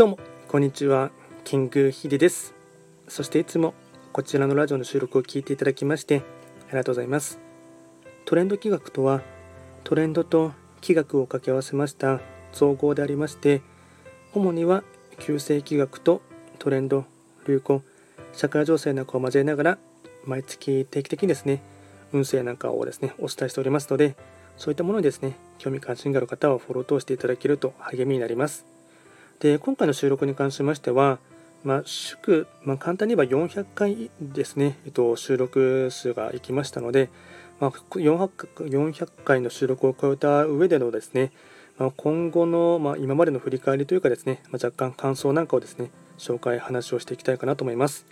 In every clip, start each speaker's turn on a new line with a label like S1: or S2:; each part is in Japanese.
S1: どうもこんにちはキングヒデです。そしていつもこちらのラジオの収録を聞いていただきましてありがとうございます。トレンド企画とはトレンドと気学を掛け合わせました造語でありまして主には旧世気学とトレンド流行社会情勢なんかを交えながら毎月定期的にですね運勢なんかをですねお伝えしておりますのでそういったものにですね興味関心がある方はフォロー通していただけると励みになります。で今回の収録に関しましては、まあ、祝、まあ、簡単に言えば400回ですね、えっと、収録数がいきましたので、まあ、400回の収録を超えた上でのですね、まあ、今後の、まあ、今までの振り返りというかですね、まあ、若干感想なんかをですね紹介話をしていきたいかなと思います。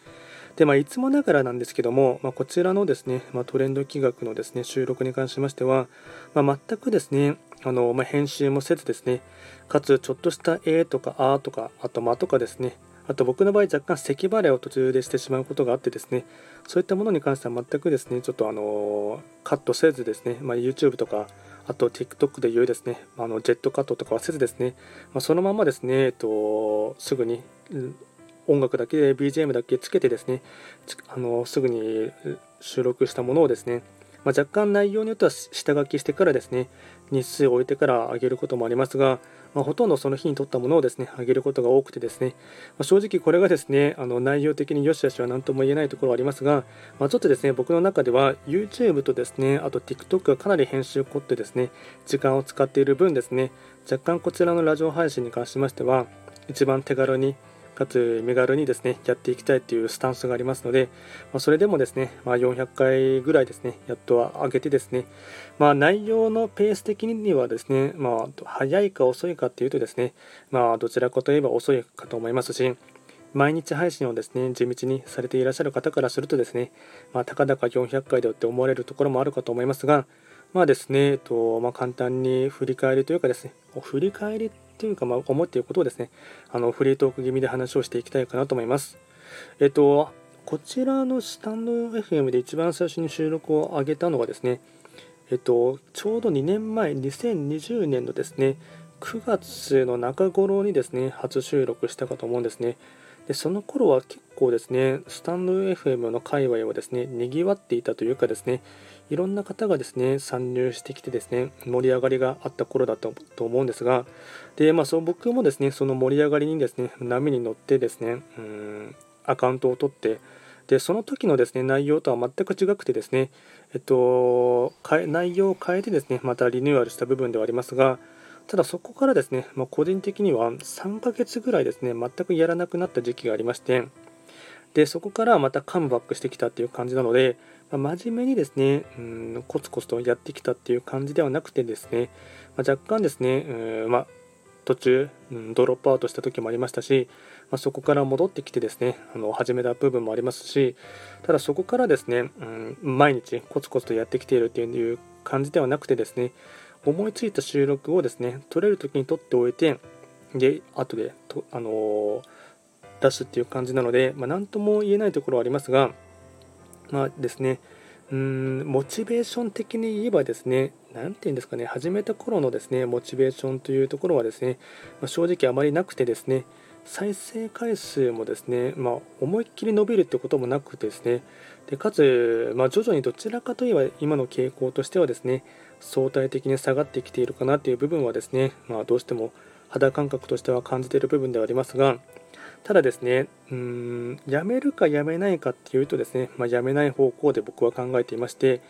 S1: でまあ、いつもながらなんですけども、ま、こちらのですね、ま、トレンド企画のですね収録に関しましては、ま、全くですねあの、ま編集もせずですねかつちょっとした「え」とか「あ」とかあと「ま」とかですねあと僕の場合若干咳払いを途中でしてしまうことがあってですねそういったものに関しては全くですねちょっとあのカットせずですね、ま YouTube とかあと TikTok でいうですねあのジェットカットとかはせずですね、まそのままですね、えっと、すぐに音楽だけで BGM だけつけてですねあのすぐに収録したものをですね、まあ、若干内容によっては下書きしてからですね日数を置いてから上げることもありますが、まあ、ほとんどその日に撮ったものをですね上げることが多くてですね、まあ、正直これがですねあの内容的によしよしは何とも言えないところはありますが、まあ、ちょっとですね僕の中では YouTube とですねあと TikTok がかなり編集凝ってですね時間を使っている分ですね若干こちらのラジオ配信に関しましては一番手軽にかつ身軽にですねやっていきたいというスタンスがありますので、まあ、それでもですね、まあ、400回ぐらいですねやっとは上げてですね、まあ、内容のペース的にはですね、まあ、早いか遅いかっていうとですね、まあ、どちらかといえば遅いかと思いますし毎日配信をですね地道にされていらっしゃる方からするとですね、まあ、たかだか400回だって思われるところもあるかと思いますが、まあですね、えっとまあ、簡単に振り返りというかですね、振り返りというか、まあ、思っていることをですね、あのフリートーク気味で話をしていきたいかなと思います。えっと、こちらのスタンド FM で一番最初に収録を上げたのがですね、えっと、ちょうど2年前、2020年のですね、9月の中頃にですね、初収録したかと思うんですね。でその頃は結構ですね、スタンド FM の界隈はですね、にぎわっていたというかですね、いろんな方がですね参入してきてですね盛り上がりがあった頃だったと思うんですがで、まあ、そう僕もですねその盛り上がりにですね波に乗ってですねうんアカウントを取ってでその時のですね内容とは全く違くてですねえっと内容を変えてですねまたリニューアルした部分ではありますがただそこからですね、まあ、個人的には3ヶ月ぐらいですね全くやらなくなった時期がありましてでそこからまたカムバックしてきたっていう感じなのでまあ、真面目にですね、うん、コツコツとやってきたっていう感じではなくてですね、まあ、若干ですね、うんまあ、途中、うん、ドロップアウトした時もありましたし、ま、そこから戻ってきてですね、あの始めた部分もありますし、ただそこからですね、うん、毎日コツコツとやってきているっていう感じではなくてですね、思いついた収録をですね、撮れる時に撮っておいて、で、後でと、あのー、出すっていう感じなので、まあ、何とも言えないところはありますが、まあですね、うーん、モチベーション的に言えばですね、何て言うんですかね、始めた頃のですね、モチベーションというところはですね、まあ、正直あまりなくてですね、再生回数もですね、まあ、思いっきり伸びるってこともなくてですね、でかつ、まあ、徐々にどちらかといえば今の傾向としてはですね、相対的に下がってきているかなという部分はですね、まあ、どうしても肌感覚としては感じている部分ではありますが、ただですね、うーん、やめるかやめないかっていうとですね、まあ、やめない方向で僕は考えていまして、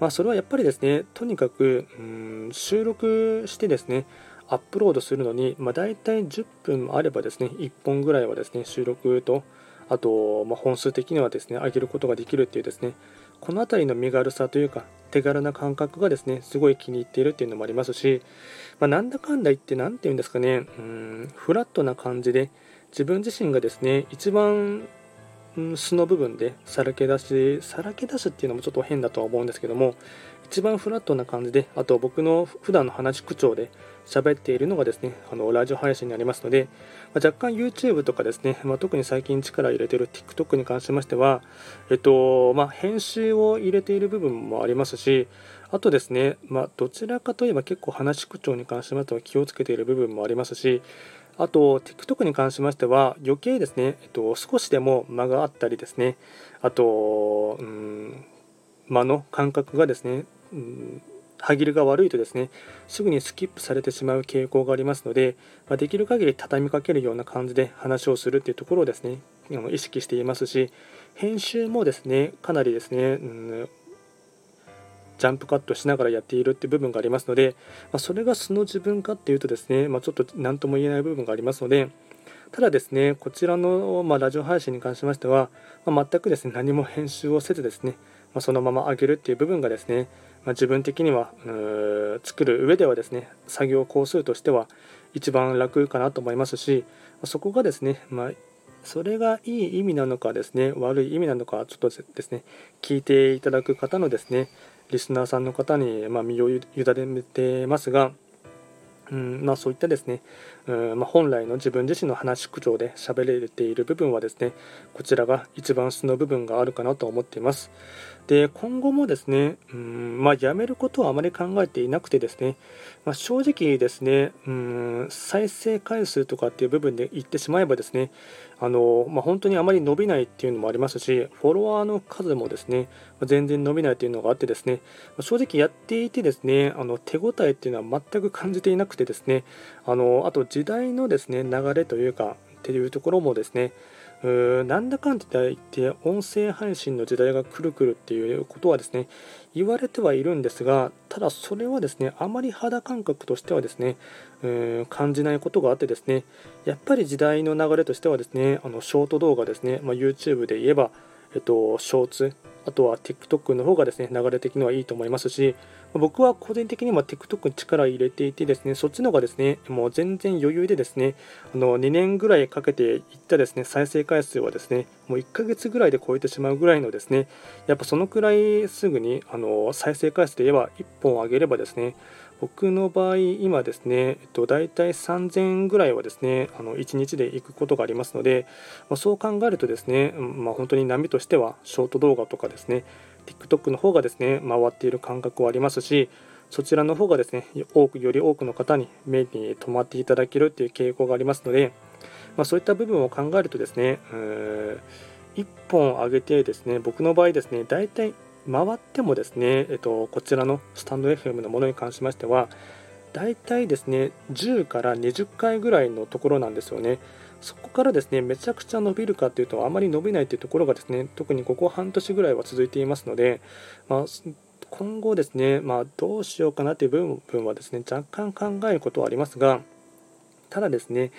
S1: まあ、それはやっぱりですね、とにかく、うん、収録してですね、アップロードするのに、まあ、大体10分あればですね、1本ぐらいはですね、収録と、あと、まあ、本数的にはですね、上げることができるっていうですね、この辺りの身軽さというか、手軽な感覚がですね、すごい気に入っているっていうのもありますし、まあ、なんだかんだ言って、何て言うんですかね、うん、フラットな感じで、自分自身がですね一番素の部分でさらけ出しさらけ出すっていうのもちょっと変だとは思うんですけども一番フラットな感じであと僕の普段の話口調で喋っているのがですねあのラジオ配信になりますので、まあ、若干 YouTube とかですね、まあ、特に最近力入れている TikTok に関しましては、えっとまあ、編集を入れている部分もありますしあとですね、まあ、どちらかといえば結構話口調に関しましては気をつけている部分もありますしあと TikTok に関しましては余計ですね、えっと、少しでも間があったりですね。あと、うん、間の感覚がですね、うん歯切れが悪いとですねすぐにスキップされてしまう傾向がありますので、ま、できる限り畳みかけるような感じで話をするっていうところをですね意識していますし編集もですねかなりですね、うんジャンプカットしながらやっているって部分がありますので、まあ、それが素の自分かっていうとですね、まあ、ちょっと何とも言えない部分がありますので、ただですね、こちらの、ま、ラジオ配信に関しましては、まあ、全くですね、何も編集をせずですね、ま、そのまま上げるっていう部分がですね、ま、自分的には作る上ではですね、作業工数としては一番楽かなと思いますし、そこがですね、まあ、それがいい意味なのかですね、悪い意味なのか、ちょっとですね、聞いていただく方のですね、リスナーさんの方に、ま身を委ねてますが、うんまあ、そういったですね、うんまあ、本来の自分自身の話口調で喋れている部分はですねこちらが一番素の部分があるかなと思っています。で今後もですね、うんまあ、やめることはあまり考えていなくてですね、ま、正直ですね、うん再生回数とかっていう部分で言ってしまえばですねあの、まあ、本当にあまり伸びないっていうのもありますしフォロワーの数もですね全然伸びないというのがあってですね正直やっていてですねあの手応えっていうのは全く感じていなくてですねあのあと時代のですね流れというかっていうところもですねうなんだかんだ言って音声配信の時代がくるくるっていうことはですね言われてはいるんですがただそれはですねあまり肌感覚としてはですね感じないことがあってですねやっぱり時代の流れとしてはですねあのショート動画ですね、まあ、YouTube で言えば、えっと、ショーツあとは TikTok の方がですね流れ的にはいいと思いますし僕は個人的には TikTok に力を入れていてですねそっちの方がですねもう全然余裕でですねあの2年ぐらいかけていったですね再生回数はですねもう1ヶ月ぐらいで超えてしまうぐらいのですねやっぱそのくらいすぐにあの再生回数で言えば1本上げればですね僕の場合、今ですね、えっと、大体3000ぐらいはですね、あの1日で行くことがありますので、まあ、そう考えるとですね、まあ、本当に波としてはショート動画とかですね、TikTok の方がですね、回っている感覚はありますし、そちらの方がですね、多く、より多くの方に目に留まっていただけるという傾向がありますので、まあ、そういった部分を考えるとですね、1本上げてですね、僕の場合ですね、大体回ってもですね、えっと、こちらのスタンド FM のものに関しましては、大体ですね、10から20回ぐらいのところなんですよね。そこからですね、めちゃくちゃ伸びるかというと、あまり伸びないというところがですね、特にここ半年ぐらいは続いていますので、まあ、今後ですね、まあ、どうしようかなという部分はですね、若干考えることはありますが、ただですね、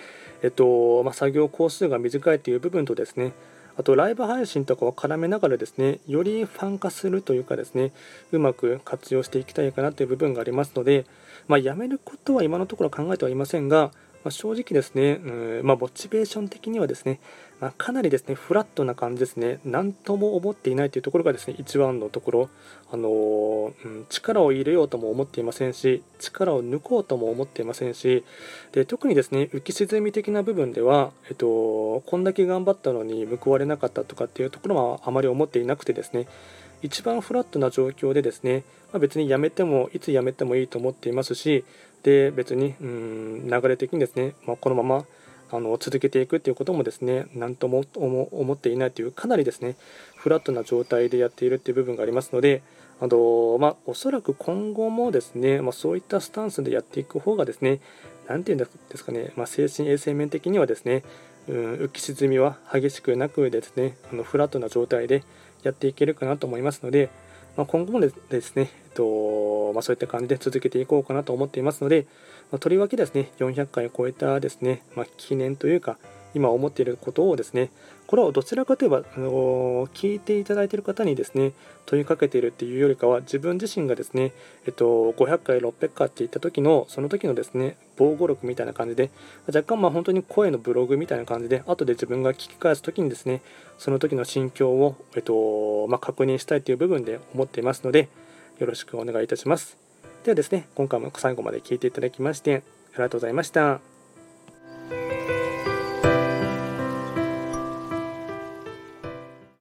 S1: えっとまあ、作業工数が短いという部分とですね、あとライブ配信とかを絡めながらですね、よりファン化するというかですね、うまく活用していきたいかなという部分がありますので、まあ、やめることは今のところ考えてはいませんが、まあ、正直ですね、うんまあ、モチベーション的にはですね、まあ、かなりですね、フラットな感じですね、何とも思っていないというところがですね、一番のところ、あのー、うん、力を入れようとも思っていませんし、力を抜こうとも思っていませんし、で特にですね、浮き沈み的な部分では、えっと、こんだけ頑張ったのに報われなかったとかっていうところはあまり思っていなくてですね、一番フラットな状況でですね、まあ、別にやめてもいつやめてもいいと思っていますし、で別にうん流れ的にですね、まあ、このままあの続けていくっていうこともですね何とも思っていないというかなりですねフラットな状態でやっているっていう部分がありますのであの、まあ、おそらく今後もですね、まあ、そういったスタンスでやっていく方がですね何て言うんですかね、まあ、精神衛生面的にはですねうん浮き沈みは激しくなくですねあのフラットな状態でやっていけるかなと思いますので、ま、今後もですね、えっとま、そういった感じで続けていこうかなと思っていますので、まあ、とりわけですね、400回を超えたですね、ま記念というか、今思っていることをですね、これはどちらかといえば、あの聞いていただいている方にですね、問いかけているっていうよりかは、自分自身がですね、えっと、500回、600回って言った時の、その時のですね、防護録みたいな感じで、若干まあ本当に声のブログみたいな感じで、後で自分が聞き返す時にですね、その時の心境を、えっとまあ、確認したいという部分で思っていますので、よろしくお願いいたします。ではですね、今回も最後まで聞いていただきまして、ありがとうございました。